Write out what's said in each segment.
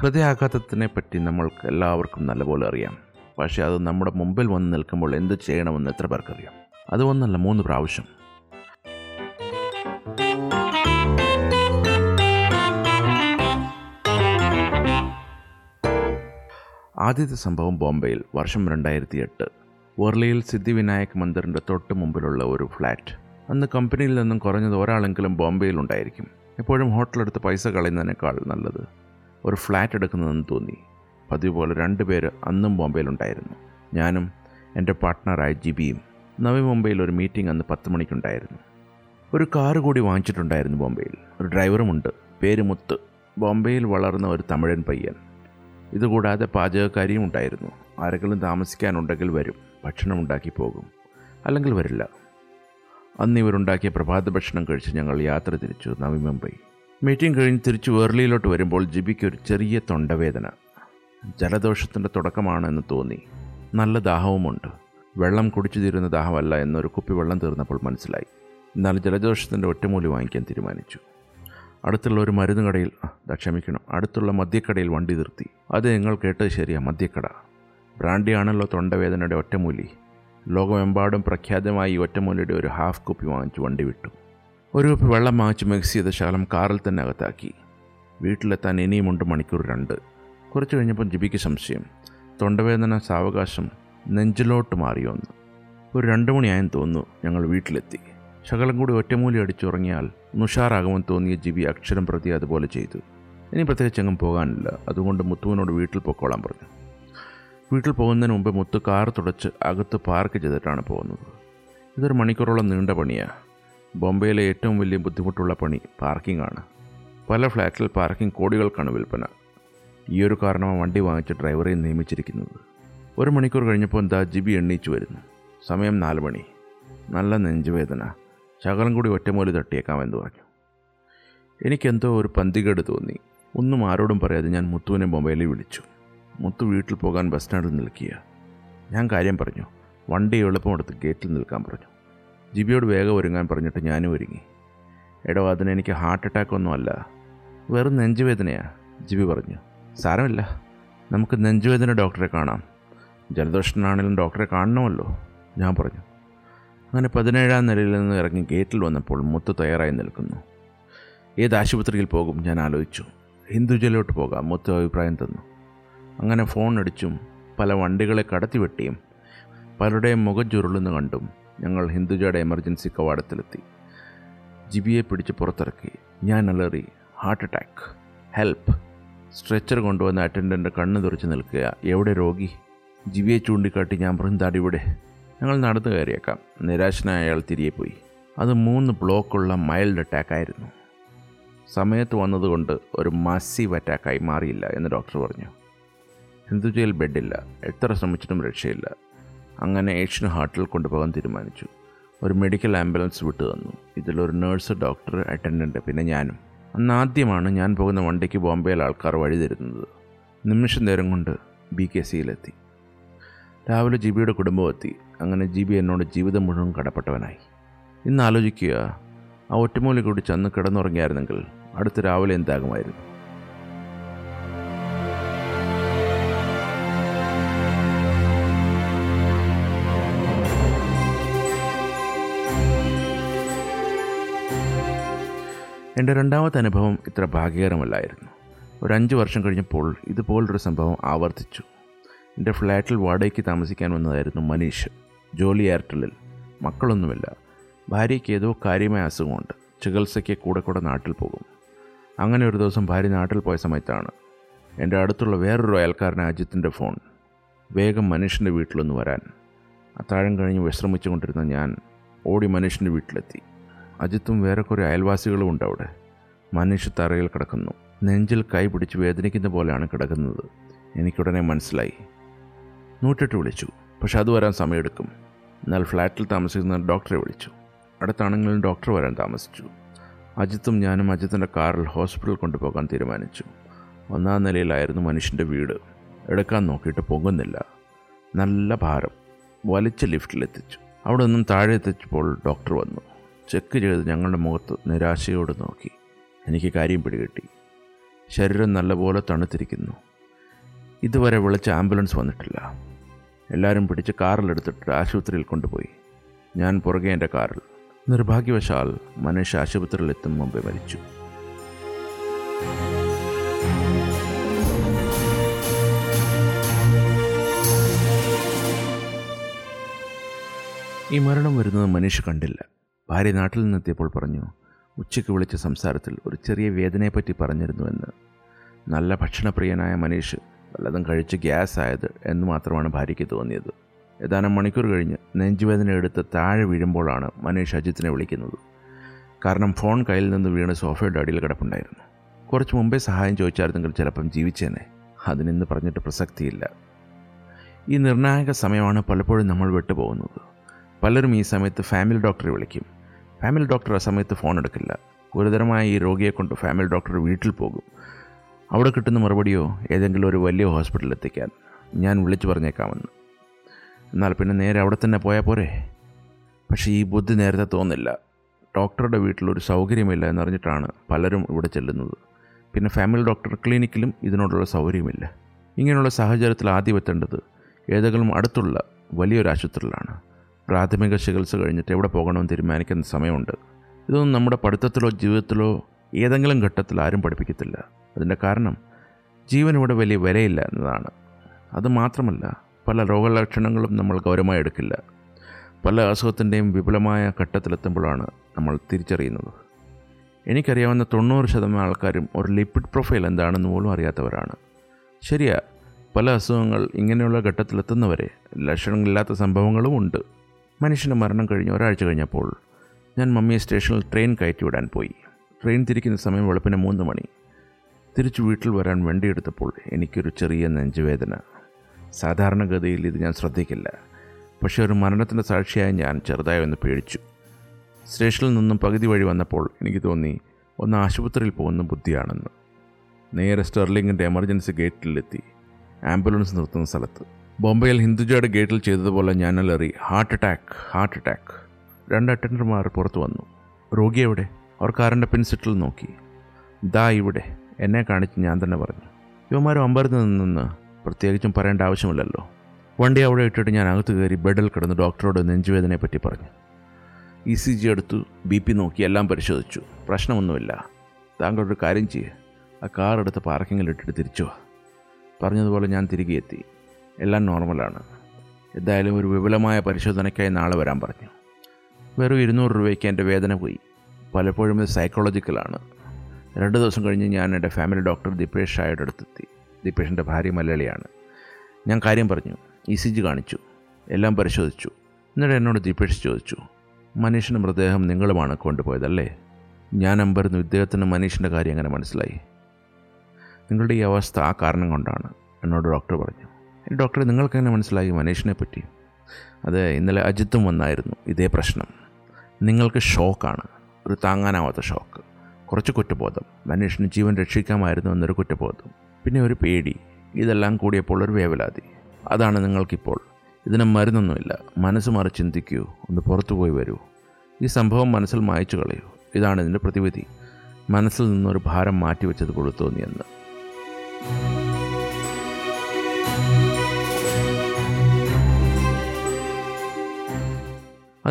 ഹൃദയാഘാതത്തിനെ പറ്റി നമ്മൾക്ക് എല്ലാവർക്കും നല്ലപോലെ അറിയാം. പക്ഷേ അത് നമ്മുടെ മുമ്പിൽ വന്ന് നിൽക്കുമ്പോൾ എന്ത് ചെയ്യണമെന്ന് എത്ര പേർക്കറിയാം? അത് ഒന്നല്ല മൂന്ന് പ്രാവശ്യം. ആദ്യത്തെ സംഭവം ബോംബെയിൽ വർഷം രണ്ടായിരത്തി എട്ട് വർലിയിൽ സിദ്ധിവിനായക് മന്ദിറിന്റെ തൊട്ട് മുമ്പിലുള്ള ഒരു ഫ്ലാറ്റ്. അന്ന് കമ്പനിയിൽ നിന്നും കുറഞ്ഞത് ഒരാളെങ്കിലും ബോംബെയിൽ ഉണ്ടായിരിക്കും. എപ്പോഴും ഹോട്ടലെടുത്ത് പൈസ കളയുന്നതിനേക്കാൾ നല്ലത്. ഒരു ഫ്ലാറ്റ് എടുക്കുന്നതെന്ന് തോന്നി. പതിവ് പോലെ രണ്ട് പേര് അന്നും ബോംബെയിലുണ്ടായിരുന്നു. ഞാനും എന്റെ പാർട്ട്ണറായ ജിബിയും നവി മുംബൈയിൽ ഒരു മീറ്റിംഗ് അന്ന് പത്ത് മണിക്കുണ്ടായിരുന്നു. ഒരു കാറ് കൂടി വാങ്ങിച്ചിട്ടുണ്ടായിരുന്നു ബോംബെയിൽ. ഒരു ഡ്രൈവറുമുണ്ട്. പേര് മുത്ത്. ബോംബെയിൽ വളർന്ന ഒരു തമിഴൻ പയ്യൻ. ഇതുകൂടാതെ പാചകക്കാരിയും ഉണ്ടായിരുന്നു. ആരെങ്കിലും താമസിക്കാനുണ്ടെങ്കിൽ വരും. ഭക്ഷണം ഉണ്ടാക്കി പോകും. അല്ലെങ്കിൽ വരില്ല. അന്ന് ഇവരുണ്ടാക്കിയ പ്രഭാത ഭക്ഷണം കഴിച്ച് ഞങ്ങൾ യാത്ര തിരിച്ചു നവി മുംബൈ മീറ്റിംഗ് കഴിഞ്ഞ് തിരിച്ച് വേർലിയിലോട്ട് വരുമ്പോൾ ജിബിക്ക് ഒരു ചെറിയ തൊണ്ടവേദന. ജലദോഷത്തിന്റെ തുടക്കമാണെന്ന് തോന്നി. നല്ല ദാഹവുമുണ്ട്. വെള്ളം കുടിച്ചു തീരുന്ന ദാഹമല്ല എന്നൊരു കുപ്പി വെള്ളം തീർന്നപ്പോൾ മനസ്സിലായി. എന്നാൽ ജലദോഷത്തിന്റെ ഒറ്റമൂലി വാങ്ങിക്കാൻ തീരുമാനിച്ചു. അടുത്തുള്ള ഒരു മരുന്ന് കടയിൽ ക്ഷമിക്കണം. അടുത്തുള്ള മദ്യക്കടയിൽ വണ്ടി നിർത്തി. അത് നിങ്ങൾ കേട്ടത് ശരിയാ മദ്യക്കട. ബ്രാൻഡിയാണല്ലോ തൊണ്ടവേദനയുടെ ഒറ്റമൂലി. ലോകമെമ്പാടും പ്രഖ്യാതമായി ഒറ്റമൂലിയുടെ ഒരു ഹാഫ് കുപ്പി വാങ്ങിച്ച് വണ്ടി വിട്ടു. ഒരു കുപ്പി വെള്ളം വാങ്ങിച്ച് മിക്സ് ചെയ്ത ശകലം കാറിൽ തന്നെ അകത്താക്കി. വീട്ടിലെത്താൻ ഇനിയുമുണ്ട് മണിക്കൂർ രണ്ട്. കുറച്ച് കഴിഞ്ഞപ്പോൾ ജിബിക്ക് സംശയം. തൊണ്ടവേദന സാവകാശം നെഞ്ചിലോട്ട് മാറിയോന്ന് ഒരു രണ്ട് മണിയായെന്ന് തോന്നുന്നു ഞങ്ങൾ വീട്ടിലെത്തി. ശകലം കൂടി ഒറ്റമൂലി അടിച്ചുറങ്ങിയാൽ നുഷാറാകുമെന്ന് തോന്നിയ ജിബി അക്ഷരം പ്രതി അതുപോലെ ചെയ്തു. ഇനി പ്രത്യേകിച്ച് എങ്ങും പോകാനില്ല. അതുകൊണ്ട് മുത്തുവിനോട് വീട്ടിൽ പൊക്കോളാൻ പറഞ്ഞു. വീട്ടിൽ പോകുന്നതിന് മുമ്പ് മുത്തു കാർ തുടച്ച് അകത്ത് പാർക്ക് ചെയ്തിട്ടാണ് പോകുന്നത്. ഇതൊരു മണിക്കൂറോളം നീണ്ട പണിയാണ് ബോംബെയിലെ ഏറ്റവും വലിയ ബുദ്ധിമുട്ടുള്ള പണി പാർക്കിംഗ് ആണ് പല ഫ്ലാറ്റിൽ പാർക്കിംഗ് കോടികൾക്കാണ് വിൽപ്പന. ഈ ഒരു കാരണമാണ് വണ്ടി വാങ്ങിച്ച ഡ്രൈവറെ നിയമിച്ചിരിക്കുന്നത്. ഒരു മണിക്കൂർ കഴിഞ്ഞപ്പോൾ എന്താ ജിബി എണ്ണീച്ചു വരുന്നു. സമയം നാല് മണി. നല്ല നെഞ്ചുവേദന. ശകലം കൂടി ഒറ്റമൂലി തട്ടിയേക്കാമെന്ന് പറഞ്ഞു. എനിക്കെന്തോ ഒരു പന്തികേട് തോന്നി. ഒന്നും ആരോടും പറയാതെ ഞാൻ മുത്തുവിനെ മൊബൈലിൽ വിളിച്ചു. മുത്തു വീട്ടിൽ പോകാൻ ബസ് സ്റ്റാൻഡിൽ നിൽക്കുക. ഞാൻ കാര്യം പറഞ്ഞു. വണ്ടി എളുപ്പമെടുത്ത് ഗേറ്റിൽ നിൽക്കാൻ പറഞ്ഞു. ജിബിയോട് വേഗം ഒരുങ്ങാൻ പറഞ്ഞിട്ട് ഞാനും ഒരുങ്ങി. എടോ അതിന് എനിക്ക് ഹാർട്ട് അറ്റാക്ക് ഒന്നുമല്ല വെറും നെഞ്ചുവേദനയാണ് ജിബി പറഞ്ഞു. സാരമില്ല. നമുക്ക് നെഞ്ചുവേദന ഡോക്ടറെ കാണാം. ജലദോഷനാണെങ്കിലും ഡോക്ടറെ കാണണമല്ലോ ഞാൻ പറഞ്ഞു. അങ്ങനെ പതിനേഴാം നിലയിൽ നിന്ന് ഇറങ്ങി ഗേറ്റിൽ വന്നപ്പോൾ മുത്ത് തയ്യാറായി നിൽക്കുന്നു. ഏത് ആശുപത്രിയിൽ പോകും ഞാൻ ആലോചിച്ചു. ഹിന്ദുജയിലോട്ട് പോകാം മുത്ത് അഭിപ്രായം തന്നു. അങ്ങനെ ഫോൺ അടിച്ചും പല വണ്ടികളെ കടത്തിവെട്ടിയും പലരുടെയും മുഖം ചുരുളുന്നു കണ്ടും ഞങ്ങൾ ഹിന്ദുജയുടെ എമർജൻസി കവാടത്തിലെത്തി. ജിബിയെ പിടിച്ച് പുറത്തിറക്കി. ഞാൻ അലറി ഹാർട്ട് അറ്റാക്ക് ഹെൽപ്പ്. സ്ട്രെച്ചർ കൊണ്ടുവന്ന അറ്റൻഡന്റ് കണ്ണ് തുറച്ച് നിൽക്കുക. എവിടെ രോഗി? ജിബിയെ ചൂണ്ടിക്കാട്ടി ഞാൻ ബൃന്ദാടിവിടെ ഞങ്ങൾ നടന്നു കയറിയേക്കാം. നിരാശനായ അയാൾ തിരികെ പോയി. അത് മൂന്ന് ബ്ലോക്കുള്ള മൈൽഡ് അറ്റാക്കായിരുന്നു സമയത്ത് വന്നതുകൊണ്ട് ഒരു മസീവ് അറ്റാക്കായി മാറിയില്ല എന്ന് ഡോക്ടർ പറഞ്ഞു. ഹിന്ദുജയിൽ ബെഡില്ല. എത്ര ശ്രമിച്ചിട്ടും രക്ഷയില്ല. അങ്ങനെ ഏഷ്യൻ ഹാർട്ടിൽ കൊണ്ടുപോകാൻ തീരുമാനിച്ചു. ഒരു മെഡിക്കൽ ആംബുലൻസ് വിട്ടു തന്നു. ഇതിലൊരു നേഴ്സ് ഡോക്ടർ അറ്റൻഡന്റ് പിന്നെ ഞാനും. അന്ന് ആദ്യമാണ് ഞാൻ പോകുന്ന വണ്ടിക്ക് ബോംബെയിൽ ആൾക്കാർ വഴി തരുന്നത്. നിമിഷ നേരം കൊണ്ട് ബി കെ സിയിലെത്തി രാവിലെ ജിബിയുടെ കുടുംബം എത്തി. അങ്ങനെ ജിബി എന്നോട് ജീവിതം മുഴുവൻ കടപ്പെട്ടവനായി. ഇന്ന് ആലോചിക്കുക ആ ഒറ്റമൂലി കൂടി ചെന്ന് കിടന്നുറങ്ങിയായിരുന്നെങ്കിൽ അടുത്ത രാവിലെ എന്താകുമായിരുന്നു? എന്റെ രണ്ടാമത്തെ അനുഭവം ഇത്ര ഭാഗ്യകരമല്ലായിരുന്നു. ഒരു അഞ്ച് വർഷം കഴിഞ്ഞപ്പോൾ ഇതുപോലൊരു സംഭവം ആവർത്തിച്ചു. എന്റെ ഫ്ലാറ്റിൽ വാടകയ്ക്ക് താമസിക്കാൻ വന്നതായിരുന്നു മനീഷ്. ജോലി എയർടെല്ലിൽ. മക്കളൊന്നുമില്ല. ഭാര്യയ്ക്ക് ഏതോ കാര്യമായ അസുഖമുണ്ട്. ചികിത്സയ്ക്ക് കൂടെ കൂടെ നാട്ടിൽ പോകും. അങ്ങനെ ഒരു ദിവസം ഭാര്യ നാട്ടിൽ പോയ സമയത്താണ് എന്റെ അടുത്തുള്ള വേറൊരു അയൽക്കാരൻ അജിത്തിന്റെ ഫോൺ. വേഗം മനുഷ്യന്റെ വീട്ടിലൊന്ന് വരാൻ. അത്താഴം കഴിഞ്ഞ് വിശ്രമിച്ചുകൊണ്ടിരുന്ന ഞാൻ ഓടി മനുഷ്യന്റെ വീട്ടിലെത്തി. അജിത്തും വേറെ കുറേ അയൽവാസികളും ഉണ്ട് അവിടെ. മനുഷ്യ തറയിൽ കിടക്കുന്നു. നെഞ്ചിൽ കൈ പിടിച്ച് വേദനിക്കുന്ന പോലെയാണ് കിടക്കുന്നത്. എനിക്കുടനെ മനസ്സിലായി. നൂറ്റെട്ട് വിളിച്ചു. പക്ഷെ അത് വരാൻ സമയമെടുക്കും. എന്നാൽ ഫ്ലാറ്റിൽ താമസിക്കുന്ന ഡോക്ടറെ വിളിച്ചു. അടുത്താണെങ്കിലും ഡോക്ടർ വരാൻ താമസിച്ചു. അജിത്തും ഞാനും അജിത്തിന്റെ കാറിൽ ഹോസ്പിറ്റൽ കൊണ്ടുപോകാൻ തീരുമാനിച്ചു. ഒന്നാം നിലയിലായിരുന്നു മനുഷ്യന്റെ വീട്. എടുക്കാൻ നോക്കിയിട്ട് പൊങ്ങുന്നില്ല. നല്ല ഭാരം. വലിച്ച ലിഫ്റ്റിലെത്തിച്ചു. അവിടെ നിന്നും താഴെ എത്തിച്ചപ്പോൾ ഡോക്ടർ വന്നു. ചെക്ക് ചെയ്ത് ഞങ്ങളുടെ മുഖത്ത് നിരാശയോട് നോക്കി. എനിക്ക് കാര്യം പിടികിട്ടി. ശരീരം നല്ലപോലെ തണുത്തിരിക്കുന്നു. ഇതുവരെ വിളിച്ച ആംബുലൻസ് വന്നിട്ടില്ല. എല്ലാവരും പിടിച്ച് കാറിലെടുത്തിട്ട് ആശുപത്രിയിൽ കൊണ്ടുപോയി. ഞാൻ പുറകെ എന്റെ കാറിൽ. നിർഭാഗ്യവശാൽ മനുഷ്യ ആശുപത്രിയിൽ എത്തും മുമ്പേ മരിച്ചു. ഈ മരണം വരുന്നത് മനുഷ്യ കണ്ടില്ല. ഭാര്യ നാട്ടിൽ നിന്നെത്തിയപ്പോൾ പറഞ്ഞു ഉച്ചയ്ക്ക് വിളിച്ച സംസാരത്തിൽ ഒരു ചെറിയ വേദനയെപ്പറ്റി പറഞ്ഞിരുന്നുവെന്ന്. നല്ല ഭക്ഷണപ്രിയനായ മനീഷ് വല്ലതും കഴിച്ച് ഗ്യാസ് ആയത് എന്ന് മാത്രമാണ് ഭാര്യയ്ക്ക് തോന്നിയത്. ഏതാനും മണിക്കൂർ കഴിഞ്ഞ് നെഞ്ചുവേദന എടുത്ത് താഴെ വീഴുമ്പോഴാണ് മനീഷ് അജിത്തിനെ വിളിക്കുന്നത്. കാരണം ഫോൺ കയ്യിൽ നിന്ന് വീണ് സോഫയുടെ അടിയിൽ കിടപ്പുണ്ടായിരുന്നു. കുറച്ച് മുമ്പേ സഹായം ചോദിച്ചായിരുന്നെങ്കിൽ ചിലപ്പം ജീവിച്ചേനെ. അതിനിന്ന് പറഞ്ഞിട്ട് പ്രസക്തിയില്ല. ഈ നിർണായക സമയമാണ് പലപ്പോഴും നമ്മൾ വിട്ടുപോകുന്നത്. പലരും ഈ സമയത്ത് ഫാമിലി ഡോക്ടറെ വിളിക്കും. ഫാമിലി ഡോക്ടർ ആ സമയത്ത് ഫോൺ എടുക്കില്ല. ഗുരുതരമായ ഈ രോഗിയെ കൊണ്ട് ഫാമിലി ഡോക്ടർ വീട്ടിൽ പോകും. അവിടെ കിട്ടുന്ന മറുപടിയോ ഏതെങ്കിലും ഒരു വലിയ ഹോസ്പിറ്റലിൽ എത്തിക്കാൻ ഞാൻ വിളിച്ചു പറഞ്ഞേക്കാമെന്ന്. എന്നാൽ പിന്നെ നേരെ അവിടെ തന്നെ പോയാൽ പോരെ? പക്ഷേ ഈ ബുദ്ധി നേരത്തെ തോന്നില്ല. ഡോക്ടറുടെ വീട്ടിലൊരു സൗകര്യമില്ല എന്നറിഞ്ഞിട്ടാണ് പലരും ഇവിടെ ചെല്ലുന്നത്. പിന്നെ ഫാമിലി ഡോക്ടർ ക്ലിനിക്കിലും ഇതിനോടുള്ള സൗകര്യമില്ല. ഇങ്ങനെയുള്ള സാഹചര്യത്തിൽ ആദ്യം എത്തേണ്ടത് ഏതെങ്കിലും അടുത്തുള്ള വലിയൊരു ആശുപത്രിയിലാണ്. പ്രാഥമിക ചികിത്സ കഴിഞ്ഞിട്ട് എവിടെ പോകണമെന്ന് തീരുമാനിക്കുന്ന സമയമുണ്ട്. ഇതൊന്നും നമ്മുടെ പഠിത്തത്തിലോ ജീവിതത്തിലോ ഏതെങ്കിലും ഘട്ടത്തിൽ ആരും പഠിപ്പിക്കത്തില്ല. അതിന്റെ കാരണം ജീവൻ ഇവിടെ വലിയ വിലയില്ല എന്നതാണ്. അത് മാത്രമല്ല പല രോഗലക്ഷണങ്ങളും നമ്മൾ ഗൗരവമായി എടുക്കില്ല. പല അസുഖത്തിന്റെയും വിപുലമായ ഘട്ടത്തിലെത്തുമ്പോഴാണ് നമ്മൾ തിരിച്ചറിയുന്നത്. എനിക്കറിയാവുന്ന തൊണ്ണൂറ് ശതമാനം ആൾക്കാരും ഒരു ലിപ്പിഡ് പ്രൊഫൈൽ എന്താണെന്ന് പോലും അറിയാത്തവരാണ്. ശരിയാ പല അസുഖങ്ങൾ ഇങ്ങനെയുള്ള ഘട്ടത്തിലെത്തുന്നവരെ ലക്ഷണങ്ങളില്ലാത്ത സംഭവങ്ങളും ഉണ്ട്. മനുഷ്യന്റെ മരണം കഴിഞ്ഞ് ഒരാഴ്ച കഴിഞ്ഞപ്പോൾ ഞാൻ മമ്മിയെ സ്റ്റേഷനിൽ ട്രെയിൻ കയറ്റി വിടാൻ പോയി. ട്രെയിൻ തിരിക്കുന്ന സമയം വെളുപ്പിന് മൂന്ന് മണി. തിരിച്ചു വീട്ടിൽ വരാൻ വണ്ടിയെടുത്തപ്പോൾ എനിക്കൊരു ചെറിയ നെഞ്ചുവേദന. സാധാരണഗതിയിൽ ഇത് ഞാൻ ശ്രദ്ധിക്കില്ല. പക്ഷേ ഒരു മരണത്തിന്റെ സാക്ഷിയായി ഞാൻ ചെറുതായി ഒന്ന് പേടിച്ചു. സ്റ്റേഷനിൽ നിന്നും പകുതി വഴി വന്നപ്പോൾ എനിക്ക് തോന്നി ഒന്ന് ആശുപത്രിയിൽ പോകുന്ന ബുദ്ധിയാണെന്ന്. നേരെ സ്റ്റെർലിങ്ങിന്റെ എമർജൻസി ഗേറ്റിലെത്തി. ആംബുലൻസ് നിർത്തുന്ന സ്ഥലത്ത്. ബോംബെയിൽ ഹിന്ദുജയുടെ ഗേറ്റിൽ ചെയ്തതുപോലെ ഞാൻ അലറി ഹാർട്ട് അറ്റാക്ക് ഹാർട്ട് അറ്റാക്ക് രണ്ട് അറ്റൻഡർമാർ പുറത്തു വന്നു. രോഗി എവിടെ? അവർ കാറിന്റെ പിൻസിറ്റിൽ നോക്കി. ദാ ഇവിടെ. എന്നെ കാണിച്ച് ഞാൻ തന്നെ പറഞ്ഞു. യുവമാരും അമ്പരത്ത് നിന്ന് പ്രത്യേകിച്ചും പറയേണ്ട ആവശ്യമില്ലല്ലോ. വണ്ടി അവിടെ ഇട്ടിട്ട് ഞാൻ അകത്ത് കയറി ബെഡിൽ കിടന്ന് ഡോക്ടറോട് നെഞ്ചുവേദനയെ പറ്റി പറഞ്ഞു. ഇ സി ജി എടുത്തു ബി പി നോക്കി എല്ലാം പരിശോധിച്ചു. പ്രശ്നമൊന്നുമില്ല. താങ്കളൊരു കാര്യം ചെയ്യുക ആ കാർ എടുത്ത് പാർക്കിങ്ങിൽ ഇട്ടിട്ട് തിരിച്ചു പറഞ്ഞതുപോലെ ഞാൻ തിരികെ എത്തി. എല്ലാം നോർമലാണ്. എന്തായാലും ഒരു വിപുലമായ പരിശോധനയ്ക്കായി നാളെ വരാൻ പറഞ്ഞു. വെറും ഇരുന്നൂറ് രൂപയ്ക്ക് എന്റെ വേദന പോയി. പലപ്പോഴും ഇത് സൈക്കോളജിക്കലാണ് രണ്ട് ദിവസം കഴിഞ്ഞ് ഞാൻ എന്റെ ഫാമിലി ഡോക്ടർ ദീപേഷ് ഷായുടെ അടുത്തെത്തി. ദീപേഷിന്റെ ഭാര്യ മലയാളിയാണ്. ഞാൻ കാര്യം പറഞ്ഞു. ഇ സി ജി കാണിച്ചു. എല്ലാം പരിശോധിച്ചു. എന്നിട്ട് എന്നോട് ദീപേഷ് ചോദിച്ചു മനീഷിന്റെ മൃതദേഹം നിങ്ങളുമാണ് കൊണ്ടുപോയതല്ലേ? ഞാൻ അമ്പരുന്നു ഇദ്ദേഹത്തിന് മനീഷിന്റെ കാര്യം എങ്ങനെ മനസ്സിലായി? നിങ്ങളുടെ ഈ അവസ്ഥ ആ കാരണം കൊണ്ടാണ് എന്നോട് ഡോക്ടർ പറഞ്ഞു. ഡോക്ടറെ നിങ്ങൾക്ക് എങ്ങനെ മനസ്സിലായി മനീഷിനെ പറ്റി? അത് ഇന്നലെ അജിത്തും വന്നായിരുന്നു ഇതേ പ്രശ്നം. നിങ്ങൾക്ക് ഷോക്കാണ് ഒരു താങ്ങാനാവാത്ത ഷോക്ക്. കുറച്ച് കുറ്റബോധം. മനീഷിന് ജീവൻ രക്ഷിക്കാമായിരുന്നു എന്നൊരു കുറ്റബോധം. പിന്നെ ഒരു പേടി ഇതെല്ലാം കൂടിയപ്പോൾ ഒരു വേവലാതി. അതാണ് നിങ്ങൾക്കിപ്പോൾ. ഇതിന് മരുന്നൊന്നുമില്ല. മനസ്സ് മാറി ചിന്തിക്കൂ ഒന്ന് പുറത്തു പോയി വരൂ. ഈ സംഭവം മനസ്സിൽ മായച്ചു കളയൂ. ഇതാണ് ഇതിന്റെ പ്രതിവിധി. മനസ്സിൽ നിന്നൊരു ഭാരം മാറ്റിവെച്ചത് തോന്നിയെന്ന്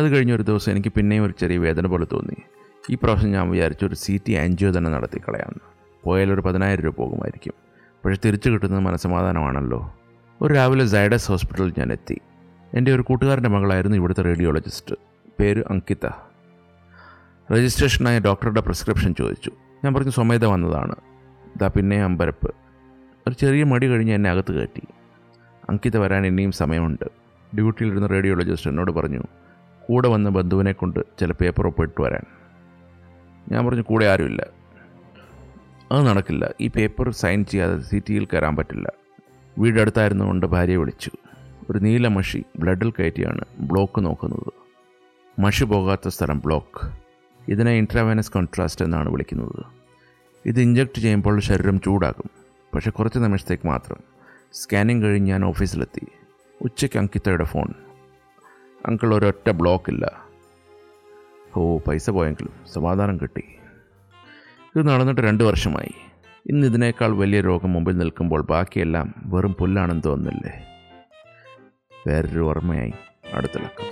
അത് കഴിഞ്ഞ ഒരു ദിവസം എനിക്ക് പിന്നെയും ഒരു ചെറിയ വേദന പോലെ തോന്നി. ഈ പ്രാവശ്യം ഞാൻ വിചാരിച്ചു ഒരു സി ടി ആൻജിയോ തന്നെ നടത്തി കളയാമെന്ന് പോയാൽ ഒരു പതിനായിരം രൂപ പോകുമായിരിക്കും. പക്ഷേ തിരിച്ചു കിട്ടുന്നത് മനസ്സമാധാനമാണല്ലോ. ഒരു രാവിലെ സൈഡസ് ഹോസ്പിറ്റലിൽ ഞാൻ എത്തി. എന്റെ ഒരു കൂട്ടുകാരന്റെ മകളായിരുന്നു ഇവിടുത്തെ റേഡിയോളജിസ്റ്റ്. പേര് അങ്കിത. രജിസ്ട്രേഷനായ ഡോക്ടറുടെ പ്രിസ്ക്രിപ്ഷൻ ചോദിച്ചു. ഞാൻ പറഞ്ഞു സ്വമേധ വന്നതാണ്. ഇതാ പിന്നെ അമ്പരപ്പ്. ഒരു ചെറിയ മടി കഴിഞ്ഞ് എന്നെ അകത്ത് കയറ്റി. അങ്കിത വരാൻ ഇനിയും സമയമുണ്ട്. ഡ്യൂട്ടിയിലിരുന്ന റേഡിയോളജിസ്റ്റ് എന്നോട് പറഞ്ഞു കൂടെ വന്ന ബന്ധുവിനെ കൊണ്ട് ചില പേപ്പർ ഒപ്പിട്ട് വരാൻ. ഞാൻ പറഞ്ഞു കൂടെ ആരുമില്ല. അത് നടക്കില്ല. ഈ പേപ്പർ സൈൻ ചെയ്യാതെ സിറ്റിയിൽ കയറാൻ പറ്റില്ല. വീടടുത്തായിരുന്നുകൊണ്ട് ഭാര്യയെ വിളിച്ചു. ഒരു നീല മഷി ബ്ലഡിൽ കയറ്റിയാണ് ബ്ലോക്ക് നോക്കുന്നത്. മഷി പോകാത്ത സ്ഥലം ബ്ലോക്ക്. ഇതിനെ ഇൻട്രാവൈനസ് കോൺട്രാസ്റ്റ് എന്നാണ് വിളിക്കുന്നത്. ഇത് ഇഞ്ചക്ട് ചെയ്യുമ്പോൾ ശരീരം ചൂടാകും. പക്ഷേ കുറച്ച് നിമിഷത്തേക്ക് മാത്രം. സ്കാനിങ് കഴിഞ്ഞ് ഞാൻ ഓഫീസിലെത്തി ഉച്ചയ്ക്ക് അങ്കിത്തയുടെ ഫോൺ അങ്കിൾ ഒരൊറ്റ ബ്ലോക്കില്ല. ഓ പൈസ പോയെങ്കിലും സമാധാനം കിട്ടി. ഇത് നടന്നിട്ട് രണ്ട് വർഷമായി. ഇന്ന് ഇതിനേക്കാൾ വലിയ രോഗം മുമ്പിൽ നിൽക്കുമ്പോൾ ബാക്കിയെല്ലാം വെറും പുല്ലാണെന്ന് തോന്നുന്നില്ലേ? വേറൊരു ഓർമ്മയായി അടുത്ത ലക്കം.